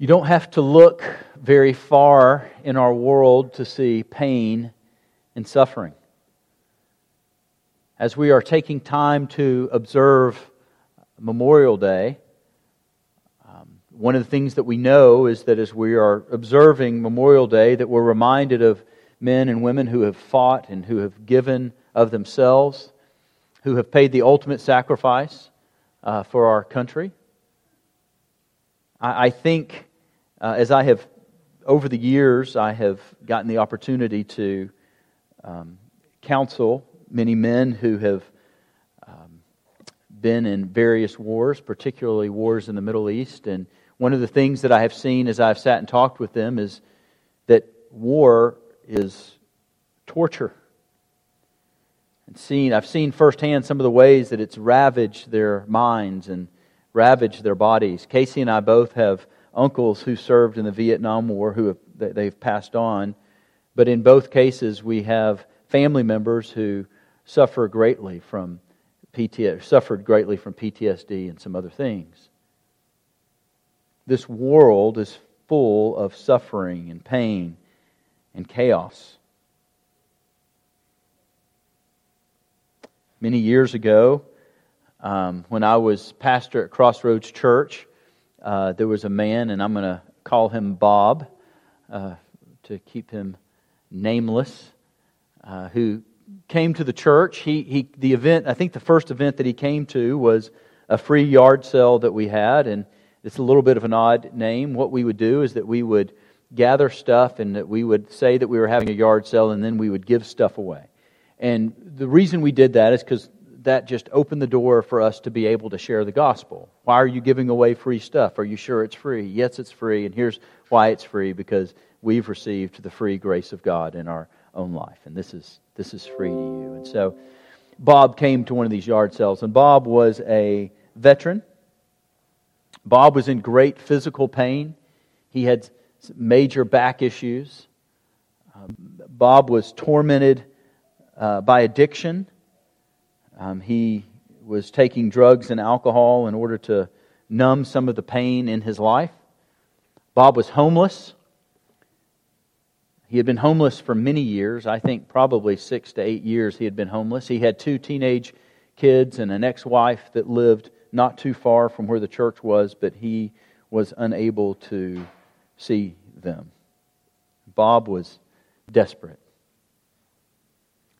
You don't have to look very far in our world to see pain and suffering. As we are taking time to observe Memorial Day, um, one of the things that we know is that as we are observing Memorial Day, that we're reminded of men and women who have fought and who have given of themselves, who have paid the ultimate sacrifice uh, for our country. I, I think uh, as I have, over the years, I have gotten the opportunity to um, counsel many men who have um, been in various wars, particularly wars in the Middle East. And one of the things that I have seen as I've sat and talked with them is that war is torture. And seen, I've seen firsthand some of the ways that it's ravaged their minds and ravaged their bodies. Casey and I both have uncles who served in the Vietnam War who have, they've passed on. But in both cases, we have family members who suffer greatly from PTSD, suffered greatly from PTSD and some other things. This world is full of suffering and pain and chaos. Many years ago, um, when I was pastor at Crossroads Church, uh, there was a man, and I'm going to call him Bob uh, to keep him nameless, uh, who came to the church. He, he, the event, I think the first event that he came to was a free yard sale that we had, and it's a little bit of an odd name. What we would do is that we would gather stuff and that we would say that we were having a yard sale, and then we would give stuff away. And the reason we did that is because that just opened the door for us to be able to share the gospel. Why are you giving away free stuff? Are you sure it's free? Yes, it's free, and here's why it's free because we've received the free grace of God in our own life, and this is this is free to you. And so Bob came to one of these yard sales, and Bob was a veteran. Bob was in great physical pain. He had major back issues. Um, Bob was tormented uh, by addiction. Um, he was taking drugs and alcohol in order to numb some of the pain in his life. Bob was homeless. He had been homeless for many years. I think probably six to eight years he had been homeless. He had two teenage kids and an ex wife that lived not too far from where the church was, but he was unable to see them. Bob was desperate.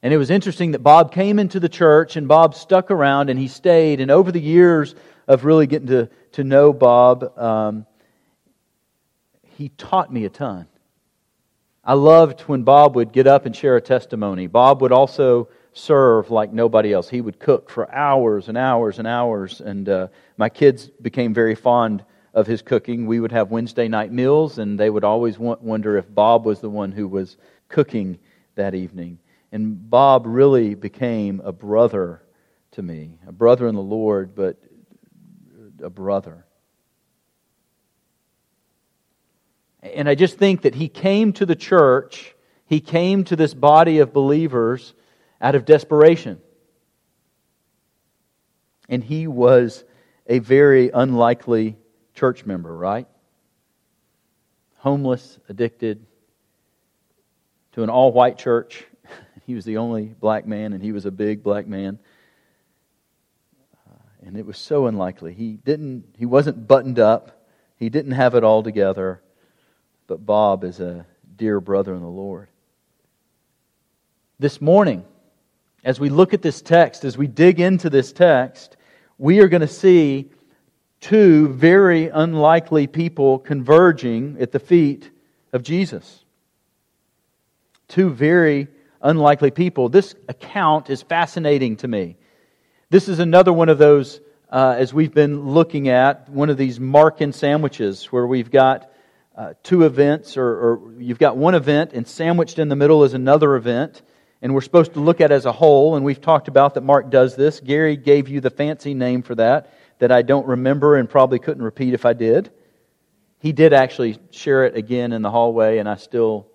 And it was interesting that Bob came into the church and Bob stuck around and he stayed. And over the years of really getting to, to know Bob, um, he taught me a ton. I loved when Bob would get up and share a testimony. Bob would also serve like nobody else. He would cook for hours and hours and hours. And uh, my kids became very fond of his cooking. We would have Wednesday night meals, and they would always wonder if Bob was the one who was cooking that evening. And Bob really became a brother to me, a brother in the Lord, but a brother. And I just think that he came to the church, he came to this body of believers out of desperation. And he was a very unlikely church member, right? Homeless, addicted, to an all white church he was the only black man, and he was a big black man. Uh, and it was so unlikely. He didn't. He wasn't buttoned up. He didn't have it all together. But Bob is a dear brother in the Lord. This morning, as we look at this text, as we dig into this text, we are going to see two very unlikely people converging at the feet of Jesus. Two very unlikely people. This account is fascinating to me. This is another one of those, uh, as we've been looking at, one of these Markan sandwiches where we've got uh, two events, or, or you've got one event, and sandwiched in the middle is another event. And we're supposed to look at as a whole, and we've talked about that Mark does this. Gary gave you the fancy name for that that I don't remember and probably couldn't repeat if I did. He did actually share it again in the hallway, and I still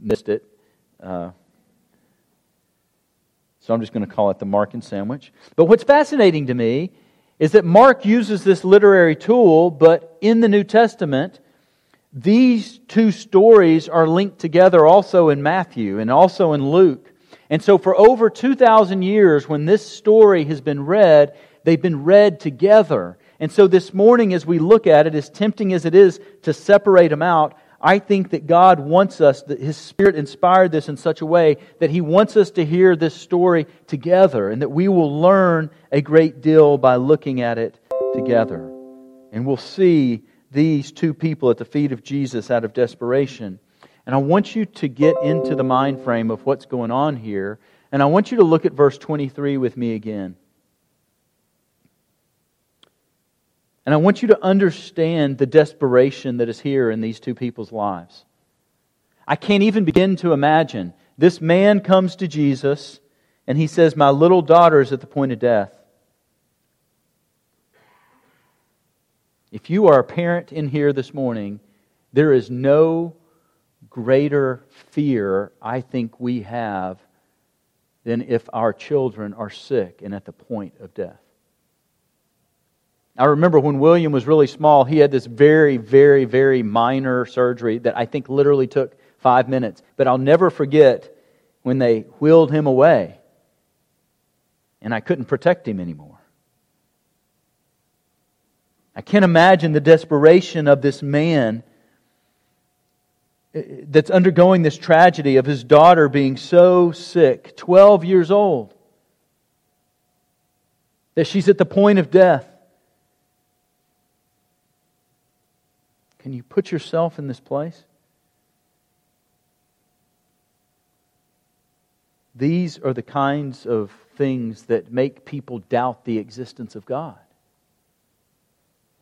missed it. Uh, so I'm just going to call it the Markan sandwich. But what's fascinating to me is that Mark uses this literary tool, but in the New Testament, these two stories are linked together also in Matthew and also in Luke. And so, for over 2,000 years, when this story has been read, they've been read together. And so, this morning, as we look at it, as tempting as it is to separate them out, I think that God wants us, that His Spirit inspired this in such a way that He wants us to hear this story together and that we will learn a great deal by looking at it together. And we'll see these two people at the feet of Jesus out of desperation. And I want you to get into the mind frame of what's going on here. And I want you to look at verse 23 with me again. And I want you to understand the desperation that is here in these two people's lives. I can't even begin to imagine. This man comes to Jesus and he says, My little daughter is at the point of death. If you are a parent in here this morning, there is no greater fear I think we have than if our children are sick and at the point of death. I remember when William was really small, he had this very, very, very minor surgery that I think literally took five minutes. But I'll never forget when they wheeled him away and I couldn't protect him anymore. I can't imagine the desperation of this man uh, that's undergoing this tragedy of his daughter being so sick, 12 years old, that she's at the point of death. Can you put yourself in this place? These are the kinds of things that make people doubt the existence of God.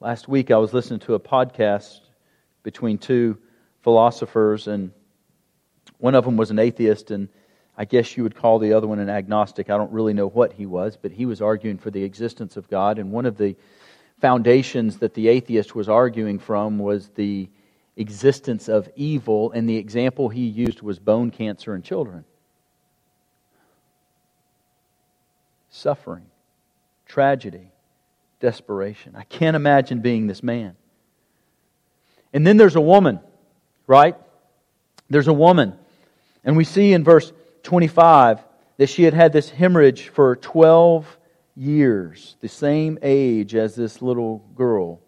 Last week, I was listening to a podcast between two philosophers, and one of them was an atheist, and I guess you would call the other one an agnostic. I don't really know what he was, but he was arguing for the existence of God, and one of the foundations that the atheist was arguing from was the existence of evil, and the example he used was bone cancer in children. Suffering, tragedy, desperation. I can't imagine being this man. And then there's a woman, right? There's a woman. And we see in verse 25 that she had had this hemorrhage for 12 years, the same age as this little girl.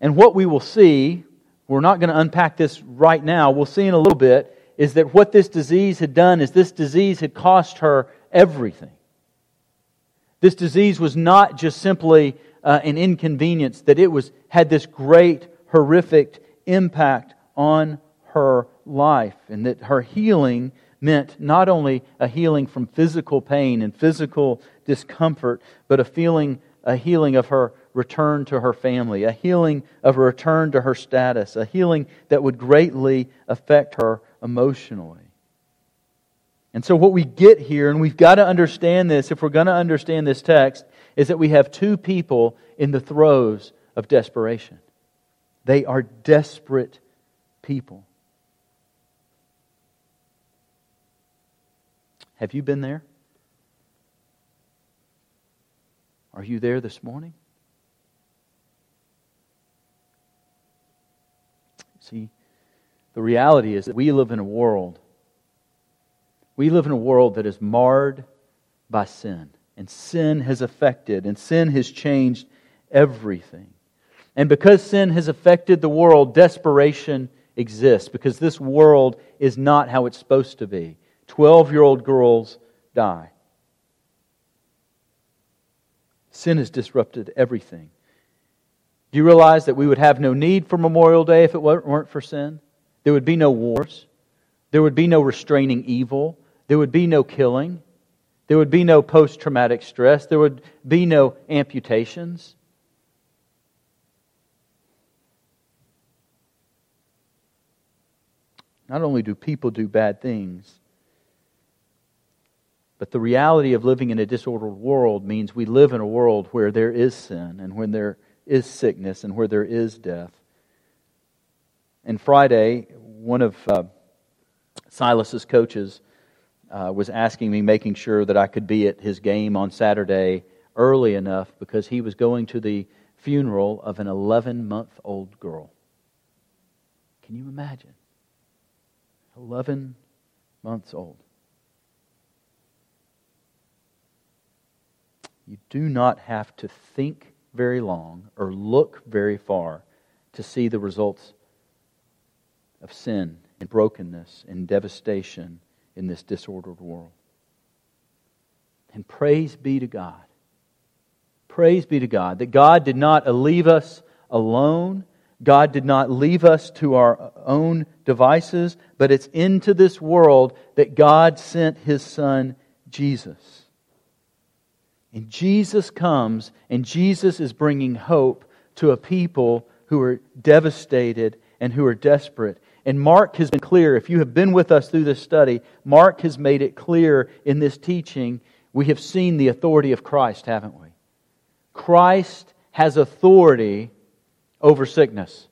And what we will see, we're not going to unpack this right now, we'll see in a little bit, is that what this disease had done is this disease had cost her everything. This disease was not just simply uh, an inconvenience, that it was, had this great, horrific impact on her life, and that her healing meant not only a healing from physical pain and physical discomfort, but a feeling, a healing of her return to her family, a healing of a return to her status, a healing that would greatly affect her emotionally. And so, what we get here, and we've got to understand this if we're going to understand this text, is that we have two people in the throes of desperation. They are desperate people. Have you been there? Are you there this morning? See, the reality is that we live in a world. We live in a world that is marred by sin. And sin has affected, and sin has changed everything. And because sin has affected the world, desperation exists because this world is not how it's supposed to be. 12 year old girls die. Sin has disrupted everything. Do you realize that we would have no need for Memorial Day if it weren't for sin? There would be no wars. There would be no restraining evil. There would be no killing. There would be no post traumatic stress. There would be no amputations. Not only do people do bad things, but the reality of living in a disordered world means we live in a world where there is sin and when there is sickness and where there is death. And Friday, one of uh, Silas's coaches uh, was asking me, making sure that I could be at his game on Saturday early enough because he was going to the funeral of an 11 month old girl. Can you imagine? 11 months old. You do not have to think very long or look very far to see the results of sin and brokenness and devastation in this disordered world. And praise be to God. Praise be to God that God did not leave us alone. God did not leave us to our own devices, but it's into this world that God sent His Son, Jesus. And Jesus comes, and Jesus is bringing hope to a people who are devastated and who are desperate. And Mark has been clear. If you have been with us through this study, Mark has made it clear in this teaching. We have seen the authority of Christ, haven't we? Christ has authority over sickness.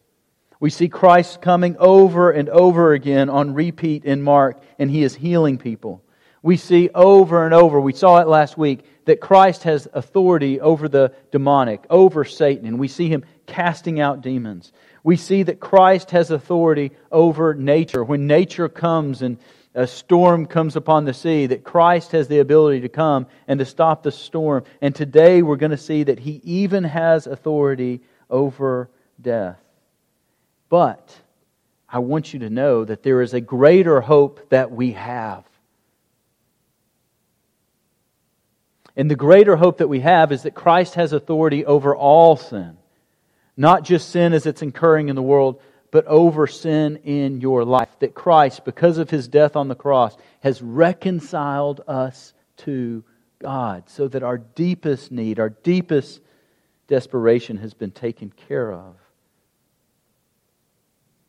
We see Christ coming over and over again on repeat in Mark, and he is healing people. We see over and over, we saw it last week, that Christ has authority over the demonic, over Satan, and we see him casting out demons. We see that Christ has authority over nature. When nature comes and a storm comes upon the sea, that Christ has the ability to come and to stop the storm. And today we're going to see that he even has authority over death. But I want you to know that there is a greater hope that we have. And the greater hope that we have is that Christ has authority over all sin. Not just sin as it's incurring in the world, but over sin in your life. That Christ, because of his death on the cross, has reconciled us to God so that our deepest need, our deepest desperation has been taken care of.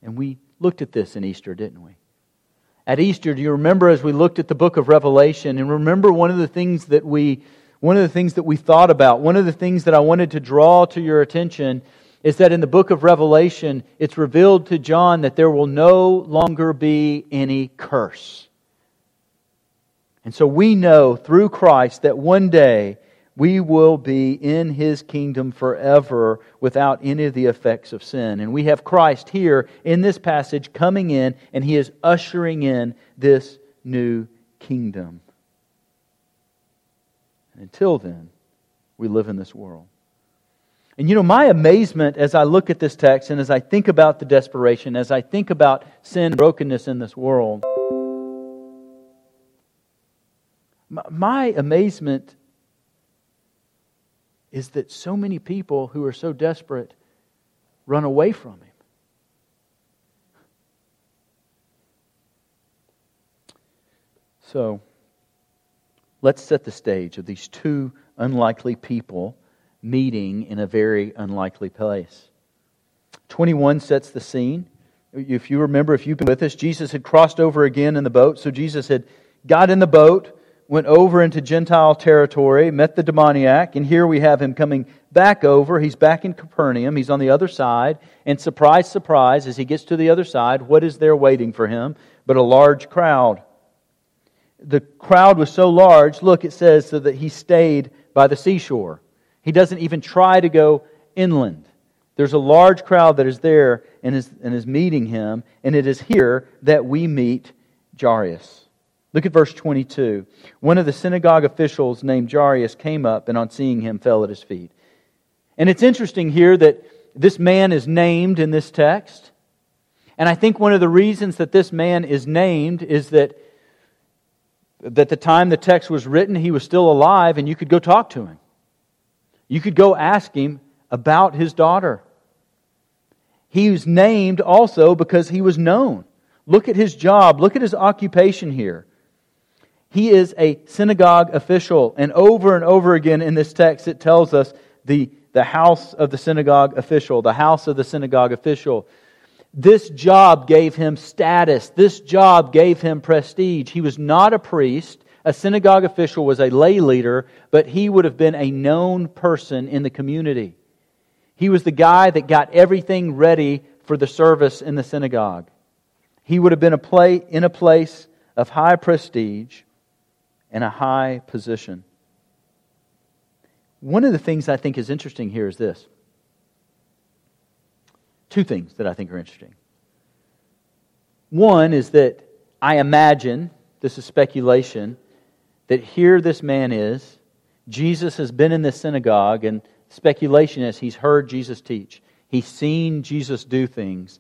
And we looked at this in Easter, didn't we? At Easter, do you remember as we looked at the book of Revelation and remember one of the things that we one of the things that we thought about, one of the things that I wanted to draw to your attention is that in the book of Revelation, it's revealed to John that there will no longer be any curse. And so we know through Christ that one day we will be in his kingdom forever without any of the effects of sin. And we have Christ here in this passage coming in, and he is ushering in this new kingdom. And until then, we live in this world. And you know, my amazement as I look at this text and as I think about the desperation, as I think about sin and brokenness in this world, my amazement is that so many people who are so desperate run away from Him. So, let's set the stage of these two unlikely people meeting in a very unlikely place. 21 sets the scene. If you remember, if you've been with us, Jesus had crossed over again in the boat. So Jesus had got in the boat went over into Gentile territory, met the demoniac, and here we have him coming back over. He's back in Capernaum. He's on the other side. And surprise, surprise, as he gets to the other side, what is there waiting for him but a large crowd? The crowd was so large, look, it says so that he stayed by the seashore. He doesn't even try to go inland. There's a large crowd that is there and is, and is meeting him, and it is here that we meet Jairus. Look at verse 22. One of the synagogue officials named Jairus came up and on seeing him fell at his feet. And it's interesting here that this man is named in this text. And I think one of the reasons that this man is named is that at the time the text was written, he was still alive and you could go talk to him. You could go ask him about his daughter. He was named also because he was known. Look at his job, look at his occupation here. He is a synagogue official. And over and over again in this text, it tells us the, the house of the synagogue official, the house of the synagogue official. This job gave him status. This job gave him prestige. He was not a priest. A synagogue official was a lay leader, but he would have been a known person in the community. He was the guy that got everything ready for the service in the synagogue. He would have been a play, in a place of high prestige and a high position. One of the things I think is interesting here is this. Two things that I think are interesting. One is that I imagine, this is speculation, that here this man is. Jesus has been in this synagogue, and speculation is he's heard Jesus teach. He's seen Jesus do things,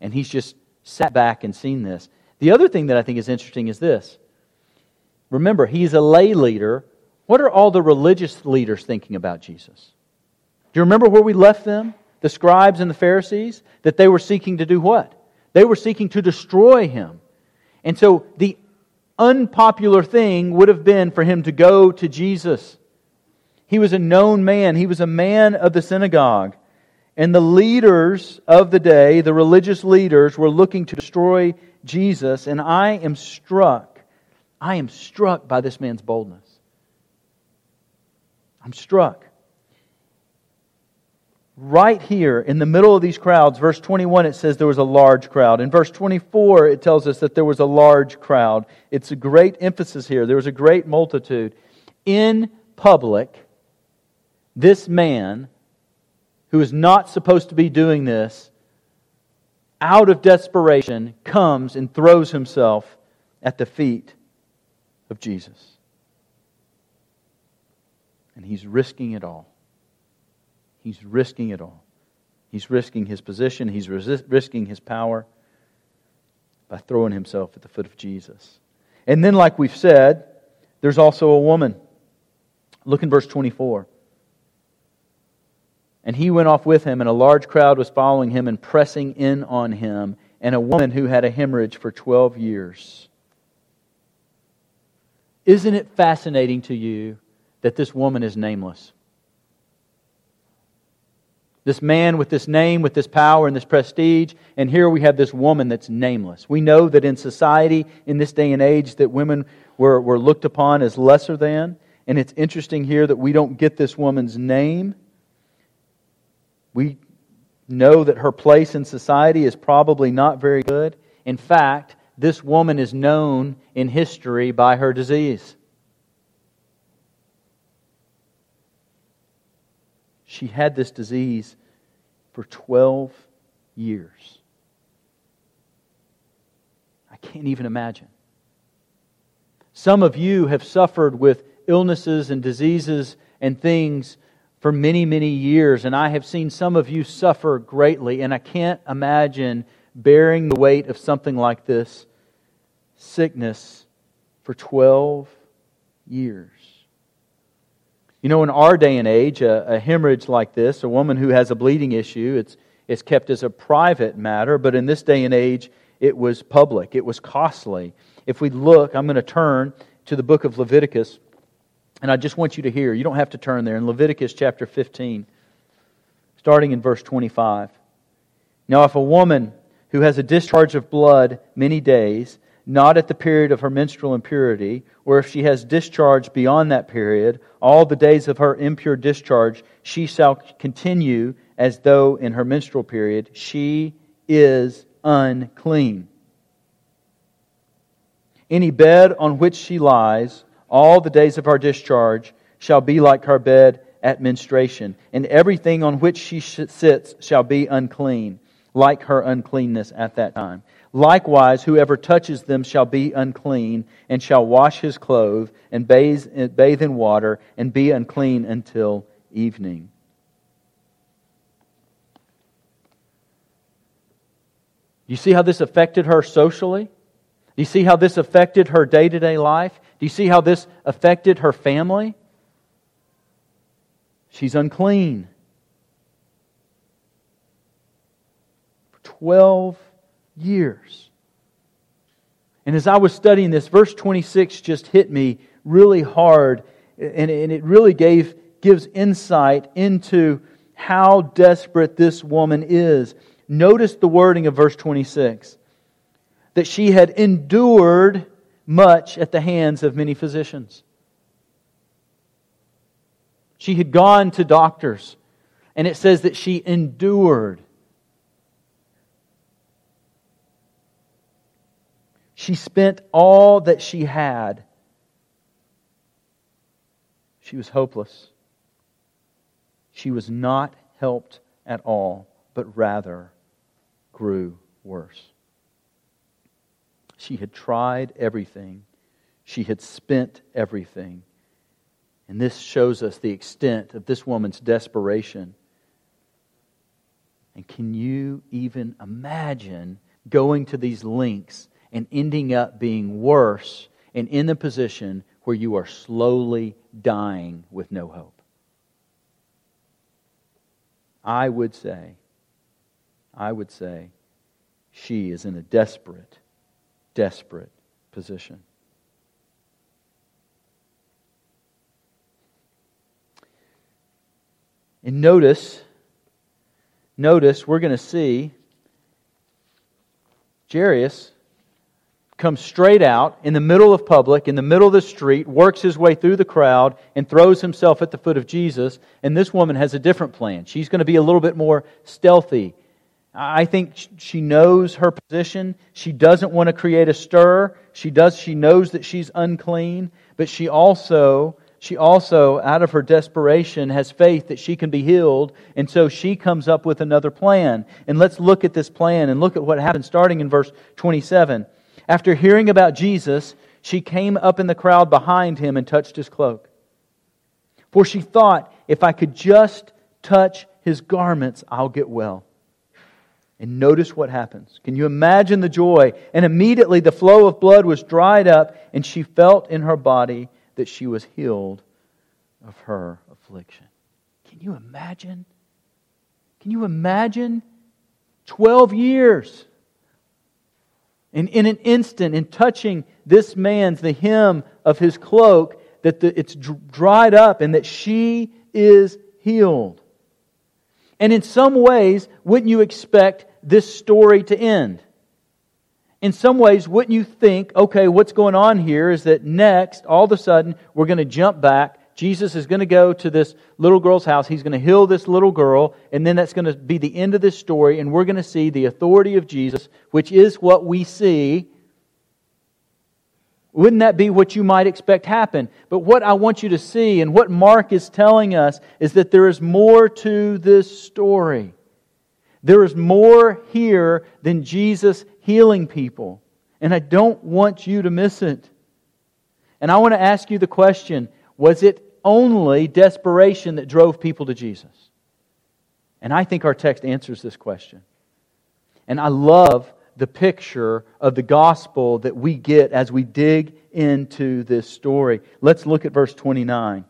and he's just sat back and seen this. The other thing that I think is interesting is this. Remember, he's a lay leader. What are all the religious leaders thinking about Jesus? Do you remember where we left them? The scribes and the Pharisees? That they were seeking to do what? They were seeking to destroy him. And so the unpopular thing would have been for him to go to Jesus. He was a known man, he was a man of the synagogue. And the leaders of the day, the religious leaders, were looking to destroy Jesus. And I am struck, I am struck by this man's boldness. I'm struck right here in the middle of these crowds, verse 21, it says there was a large crowd. In verse 24, it tells us that there was a large crowd. It's a great emphasis here. There was a great multitude. In public, this man, who is not supposed to be doing this, out of desperation, comes and throws himself at the feet of Jesus. And he's risking it all. He's risking it all. He's risking his position, he's resist, risking his power by throwing himself at the foot of Jesus. And then, like we've said, there's also a woman. Look in verse 24. And he went off with him, and a large crowd was following him and pressing in on him, and a woman who had a hemorrhage for 12 years. Isn't it fascinating to you that this woman is nameless? This man with this name, with this power and this prestige, and here we have this woman that's nameless. We know that in society, in this day and age, that women were, were looked upon as lesser than. And it's interesting here that we don't get this woman's name. We know that her place in society is probably not very good. In fact, this woman is known in history by her disease. She had this disease for 12 years. I can't even imagine. Some of you have suffered with illnesses and diseases and things for many, many years, and I have seen some of you suffer greatly, and I can't imagine bearing the weight of something like this sickness for 12 years. You know, in our day and age, a, a, hemorrhage like this, a woman who has a bleeding issue, it's, it's kept as a private matter, but in this day and age, it was public, it was costly. If we look, I'm going to turn to the book of Leviticus, and I just want you to hear. You don't have to turn there. In Leviticus chapter 15, starting in verse 25. Now, if a woman who has a discharge of blood many days, not at the period of her menstrual impurity, or if she has discharge beyond that period, all the days of her impure discharge, she shall continue as though in her menstrual period she is unclean. Any bed on which she lies, all the days of her discharge, shall be like her bed at menstruation, and everything on which she sits shall be unclean, like her uncleanness at that time. Likewise, whoever touches them shall be unclean, and shall wash his clothes, and bathe, in water, and be unclean until evening. You see how this affected her socially? Do you see how this affected her day to day life? Do you see how this affected her family? She's unclean. For 12 years. And as I was studying this, verse 26 just hit me really hard, and, and it really gave, gives insight into how desperate this woman is. Notice the wording of verse 26 that she had endured much at the hands of many physicians. She had gone to doctors, and it says that she endured. She spent all that she had. She was hopeless. She was not helped at all, but rather grew worse. She had tried everything, she had spent everything. And this shows us the extent of this woman's desperation. And can you even imagine going to these lengths and ending up being worse and in the position where you are slowly dying with no hope? I would say, I would say, she is in a desperate, desperate position. And notice, notice, we're going to see Jairus comes straight out in the middle of public, in the middle of the street, works his way through the crowd, and throws himself at the foot of Jesus. And this woman has a different plan. She's going to be a little bit more stealthy. I think she knows her position. She doesn't want to create a stir. She does she knows that she's unclean, but she also she also out of her desperation has faith that she can be healed, and so she comes up with another plan. And let's look at this plan and look at what happens starting in verse 27. After hearing about Jesus, she came up in the crowd behind him and touched his cloak. For she thought, if I could just touch his garments, I'll get well. And notice what happens. Can you imagine the joy? And immediately the flow of blood was dried up, and she felt in her body that she was healed of her affliction. Can you imagine? Can you imagine 12 years? And in an instant, in touching this man's, the hem of his cloak, that the, it's dried up and that she is healed. And in some ways, wouldn't you expect this story to end? In some ways, wouldn't you think, okay, what's going on here is that next, all of a sudden, we're going to jump back. Jesus is going to go to this little girl's house. He's going to heal this little girl, and then that's going to be the end of this story, and we're going to see the authority of Jesus, which is what we see wouldn't that be what you might expect happen? But what I want you to see and what Mark is telling us is that there is more to this story. There is more here than Jesus healing people. And I don't want you to miss it. And I want to ask you the question was it only desperation that drove people to Jesus? And I think our text answers this question. And I love the picture of the gospel that we get as we dig into this story. Let's look at verse 29.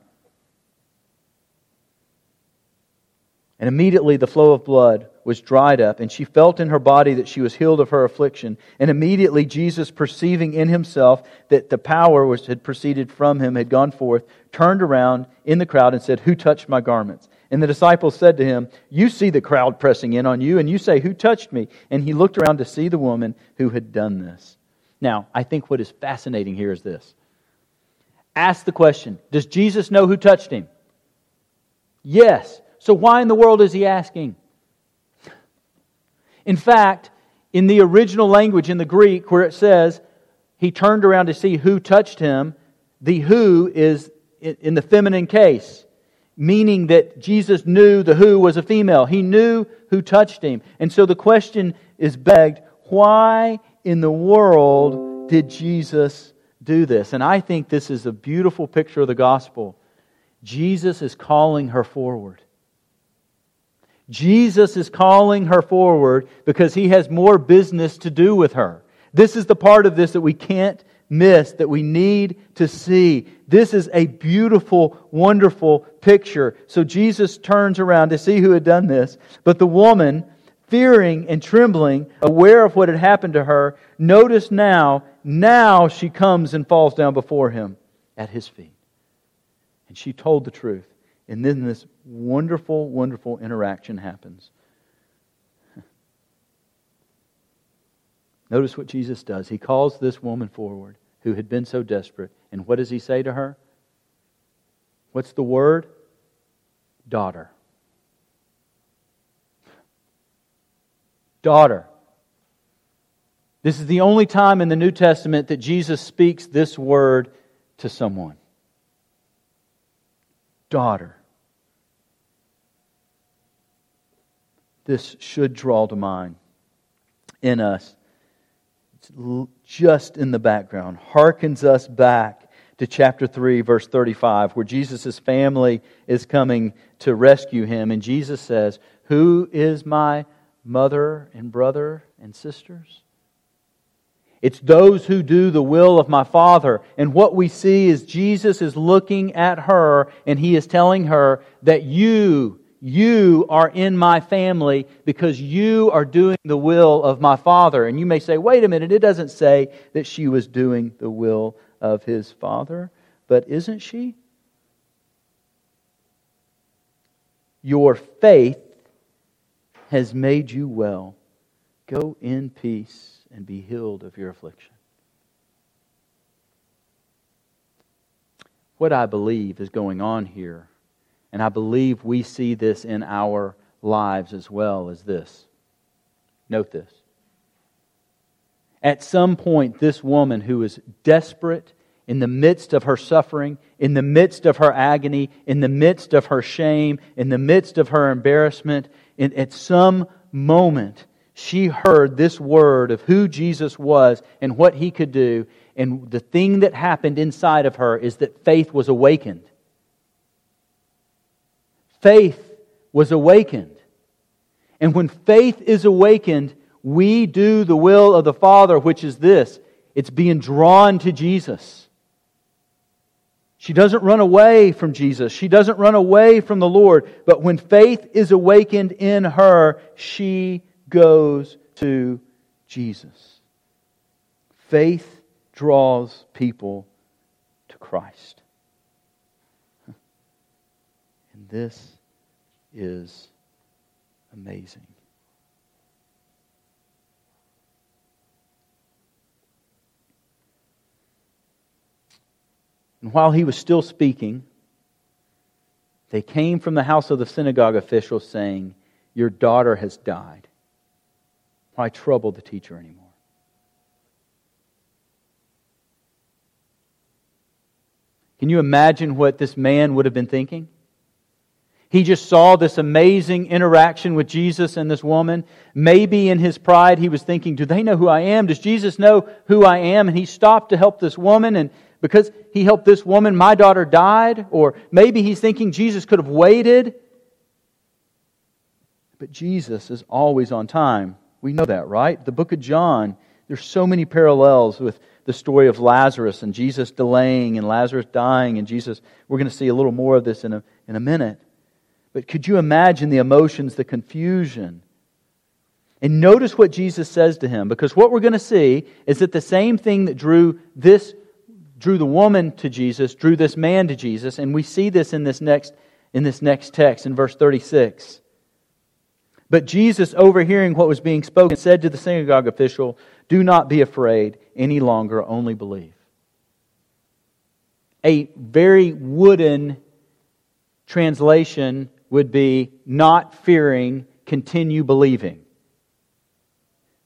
And immediately the flow of blood was dried up, and she felt in her body that she was healed of her affliction. And immediately Jesus, perceiving in himself that the power which had proceeded from him had gone forth, turned around in the crowd and said, Who touched my garments? And the disciples said to him, You see the crowd pressing in on you, and you say, Who touched me? And he looked around to see the woman who had done this. Now, I think what is fascinating here is this. Ask the question Does Jesus know who touched him? Yes. So why in the world is he asking? In fact, in the original language in the Greek, where it says he turned around to see who touched him, the who is in the feminine case meaning that Jesus knew the who was a female. He knew who touched him. And so the question is begged why in the world did Jesus do this? And I think this is a beautiful picture of the gospel. Jesus is calling her forward. Jesus is calling her forward because he has more business to do with her. This is the part of this that we can't miss that we need to see. This is a beautiful, wonderful picture. So Jesus turns around to see who had done this. But the woman, fearing and trembling, aware of what had happened to her, notice now, now she comes and falls down before him at his feet. And she told the truth. And then this wonderful, wonderful interaction happens. Notice what Jesus does. He calls this woman forward who had been so desperate. And what does he say to her? What's the word? Daughter. Daughter. This is the only time in the New Testament that Jesus speaks this word to someone. Daughter. This should draw to mind in us just in the background, harkens us back to chapter 3, verse 35, where Jesus' family is coming to rescue him. And Jesus says, Who is my mother and brother and sisters? It's those who do the will of my Father. And what we see is Jesus is looking at her and he is telling her that you, you are in my family because you are doing the will of my Father. And you may say, wait a minute, it doesn't say that she was doing the will of his Father, but isn't she? Your faith has made you well. Go in peace and be healed of your affliction. What I believe is going on here and I believe we see this in our lives as well as this. Note this. At some point, this woman who is desperate in the midst of her suffering, in the midst of her agony, in the midst of her shame, in the midst of her embarrassment, in, at some moment, she heard this word of who Jesus was and what he could do. And the thing that happened inside of her is that faith was awakened faith was awakened. And when faith is awakened, we do the will of the Father, which is this it's being drawn to Jesus. She doesn't run away from Jesus. She doesn't run away from the Lord. But when faith is awakened in her, she goes to Jesus. Faith draws people to Christ. And this is amazing. And while he was still speaking, they came from the house of the synagogue official saying, Your daughter has died. Why trouble the teacher anymore? Can you imagine what this man would have been thinking? He just saw this amazing interaction with Jesus and this woman. Maybe in his pride, he was thinking, Do they know who I am? Does Jesus know who I am? And he stopped to help this woman. And because he helped this woman, my daughter died. Or maybe he's thinking Jesus could have waited. But Jesus is always on time. We know that, right? The book of John, there's so many parallels with the story of Lazarus and Jesus delaying and Lazarus dying and Jesus. We're going to see a little more of this in a, in a minute. But could you imagine the emotions, the confusion? And notice what Jesus says to him, because what we're going to see is that the same thing that drew this drew the woman to Jesus, drew this man to Jesus, and we see this in this next in this next text in verse 36. But Jesus, overhearing what was being spoken, said to the synagogue official, Do not be afraid any longer, only believe. A very wooden translation would be not fearing, continue believing.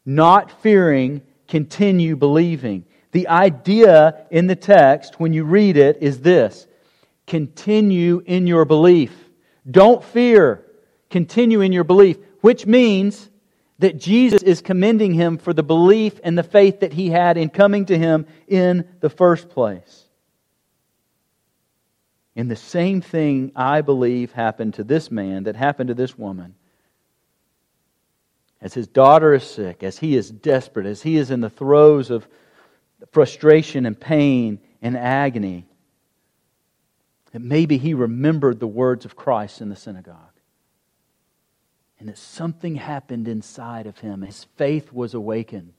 Not fearing, continue believing. The idea in the text, when you read it, is this continue in your belief. Don't fear, continue in your belief, which means that Jesus is commending him for the belief and the faith that he had in coming to him in the first place. And the same thing, I believe, happened to this man that happened to this woman. As his daughter is sick, as he is desperate, as he is in the throes of frustration and pain and agony, that maybe he remembered the words of Christ in the synagogue. And that something happened inside of him. His faith was awakened.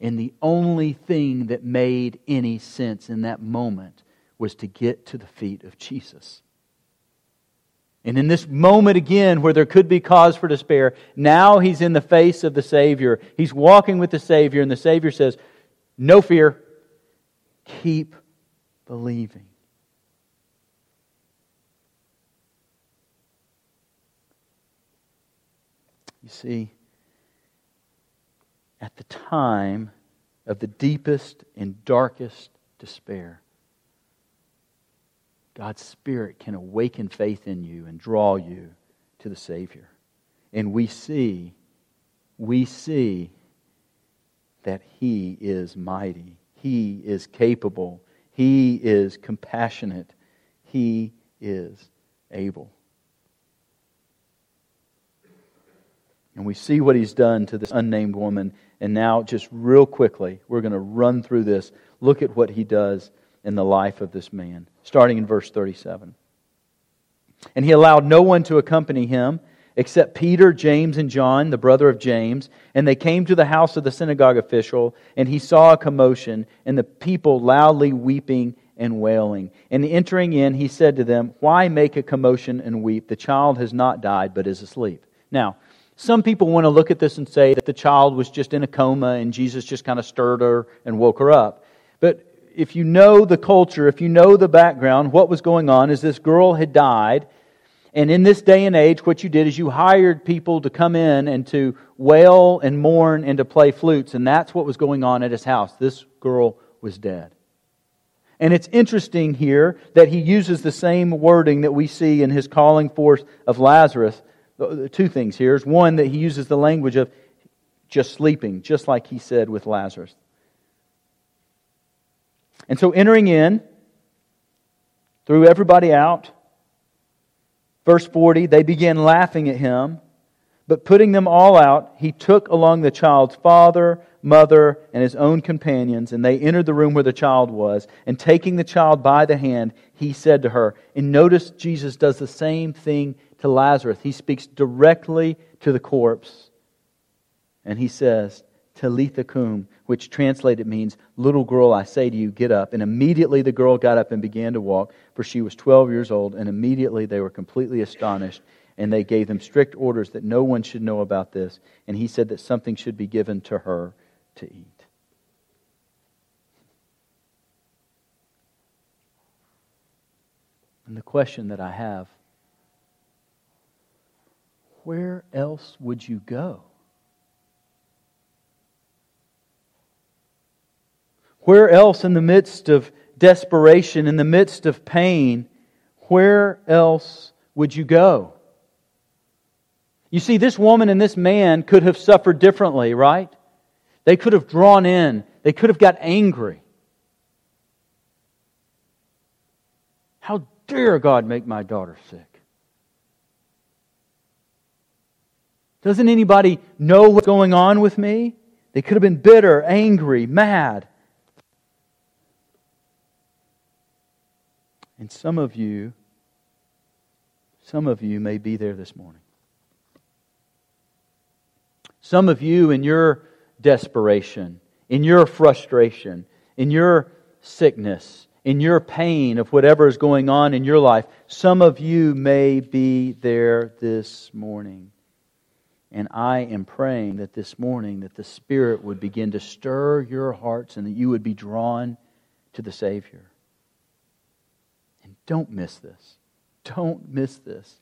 And the only thing that made any sense in that moment was to get to the feet of Jesus. And in this moment again, where there could be cause for despair, now he's in the face of the Savior. He's walking with the Savior, and the Savior says, No fear, keep believing. See, at the time of the deepest and darkest despair, God's Spirit can awaken faith in you and draw you to the Savior. And we see, we see that He is mighty, He is capable, He is compassionate, He is able. And we see what He's done to this unnamed woman. And now, just real quickly, we're going to run through this. Look at what He does in the life of this man, starting in verse 37. And he allowed no one to accompany him except Peter, James, and John, the brother of James. And they came to the house of the synagogue official, and he saw a commotion, and the people loudly weeping and wailing. And entering in, he said to them, Why make a commotion and weep? The child has not died, but is asleep. Now, some people want to look at this and say that the child was just in a coma and Jesus just kind of stirred her and woke her up. But if you know the culture, if you know the background, what was going on is this girl had died. And in this day and age, what you did is you hired people to come in and to wail and mourn and to play flutes. And that's what was going on at his house. This girl was dead. And it's interesting here that he uses the same wording that we see in his calling forth of Lazarus. Uh, two things here is one, that he uses the language of just sleeping, just like he said with Lazarus. And so entering in, threw everybody out. Verse 40, they began laughing at him, but putting them all out, he took along the child's father, mother, and his own companions, and they entered the room where the child was. And taking the child by the hand, he said to her, and notice Jesus does the same thing to Lazarus. He speaks directly to the corpse, and he says, Talitha cum, which translated means, Little girl, I say to you, get up. And immediately the girl got up and began to walk, for she was 12 years old. And immediately they were completely astonished. And they gave them strict orders that no one should know about this. And he said that something should be given to her to eat. And the question that I have where else would you go? Where else in the midst of desperation, in the midst of pain, where else would you go? You see, this woman and this man could have suffered differently, right? They could have drawn in, they could have got angry. How dare God make my daughter sick? Doesn't anybody know what's going on with me? They could have been bitter, angry, mad. And some of you, some of you may be there this morning. Some of you, in your desperation, in your frustration, in your sickness, in your pain of whatever is going on in your life, some of you may be there this morning. And I am praying that this morning that the Spirit would begin to stir your hearts and that you would be drawn to the Savior. And don't miss this. Don't miss this.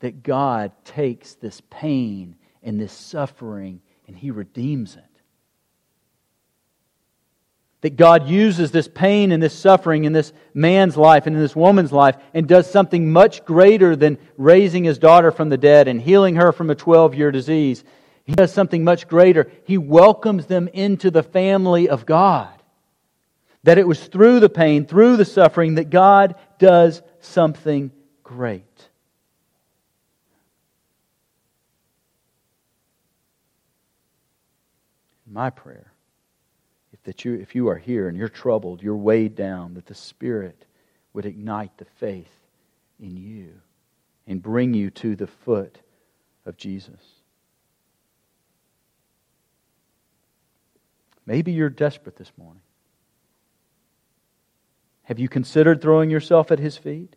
That God takes this pain and this suffering and He redeems it. That God uses this pain and this suffering in this man's life and in this woman's life and does something much greater than raising his daughter from the dead and healing her from a 12 year disease. He does something much greater. He welcomes them into the family of God. That it was through the pain, through the suffering, that God does something great. My prayer, that you, if you are here and you're troubled, you're weighed down, that the Spirit would ignite the faith in you and bring you to the foot of Jesus. Maybe you're desperate this morning. Have you considered throwing yourself at His feet?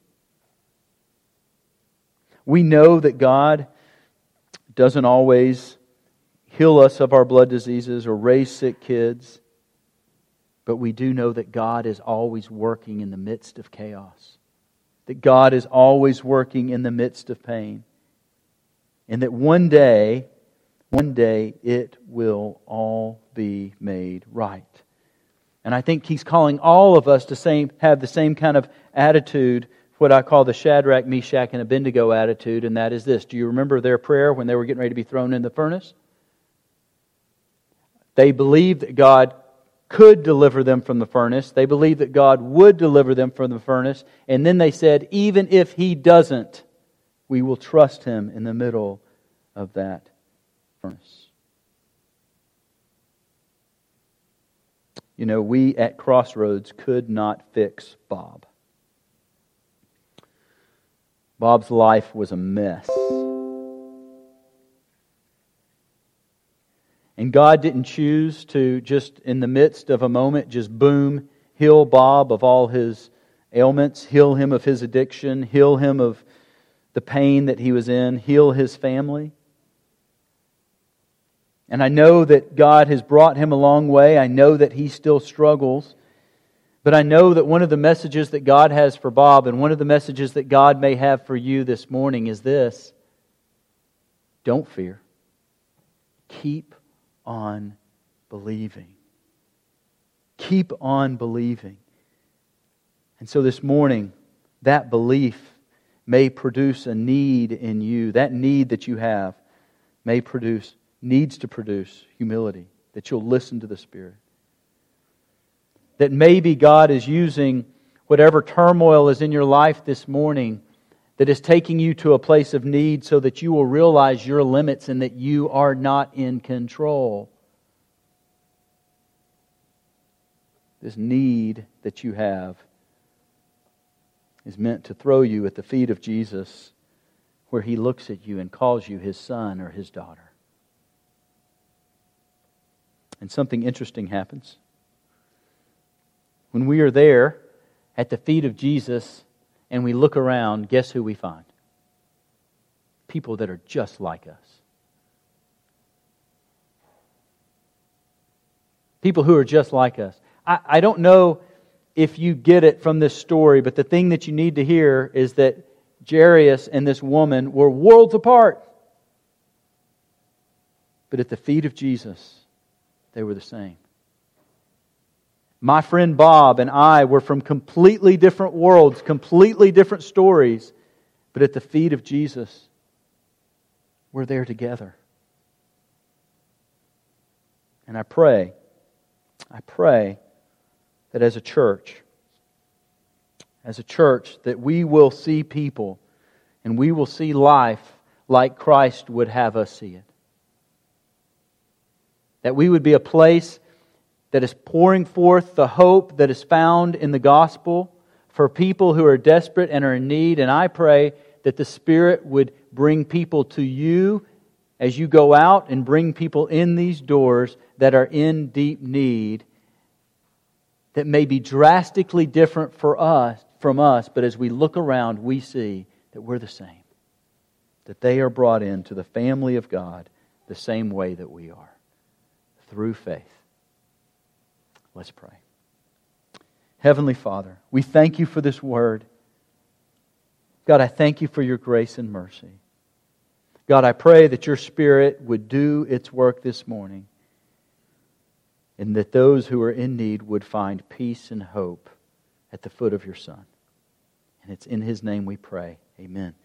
We know that God doesn't always heal us of our blood diseases or raise sick kids, but we do know that God is always working in the midst of chaos, that God is always working in the midst of pain, and that one day, one day, it will all be made right. And I think he's calling all of us to same, have the same kind of attitude, what I call the Shadrach, Meshach, and Abednego attitude, and that is this. Do you remember their prayer when they were getting ready to be thrown in the furnace? They believed that God could deliver them from the furnace. They believed that God would deliver them from the furnace. And then they said, even if He doesn't, we will trust Him in the middle of that furnace. You know, we at Crossroads could not fix Bob. Bob's life was a mess. And God didn't choose to just in the midst of a moment just boom, heal Bob of all his ailments, heal him of his addiction, heal him of the pain that he was in, heal his family. And I know that God has brought him a long way. I know that he still struggles. But I know that one of the messages that God has for Bob and one of the messages that God may have for you this morning is this don't fear. Keep on believing. Keep on believing. And so this morning, that belief may produce a need in you. That need that you have may produce, needs to produce humility, that you'll listen to the Spirit. That maybe God is using whatever turmoil is in your life this morning that is taking you to a place of need so that you will realize your limits and that you are not in control. This need that you have is meant to throw you at the feet of Jesus where he looks at you and calls you his son or his daughter. And something interesting happens. When we are there at the feet of Jesus, and we look around, guess who we find? People that are just like us. People who are just like us. I, I don't know if you get it from this story, but the thing that you need to hear is that Jairus and this woman were worlds apart. But at the feet of Jesus, they were the same. My friend Bob and I were from completely different worlds, completely different stories, but at the feet of Jesus, we're there together. And I pray, I pray that as a church, as a church, that we will see people and we will see life like Christ would have us see it. That we would be a place that is pouring forth the hope that is found in the gospel for people who are desperate and are in need. And I pray that the Spirit would bring people to you as you go out and bring people in these doors that are in deep need that may be drastically different for us from us, but as we look around, we see that we're the same. That they are brought into the family of God the same way that we are through faith. Let's pray. Heavenly Father, we thank you for this word. God, I thank you for your grace and mercy. God, I pray that your Spirit would do its work this morning and that those who are in need would find peace and hope at the foot of your Son. And it's in his name we pray. Amen.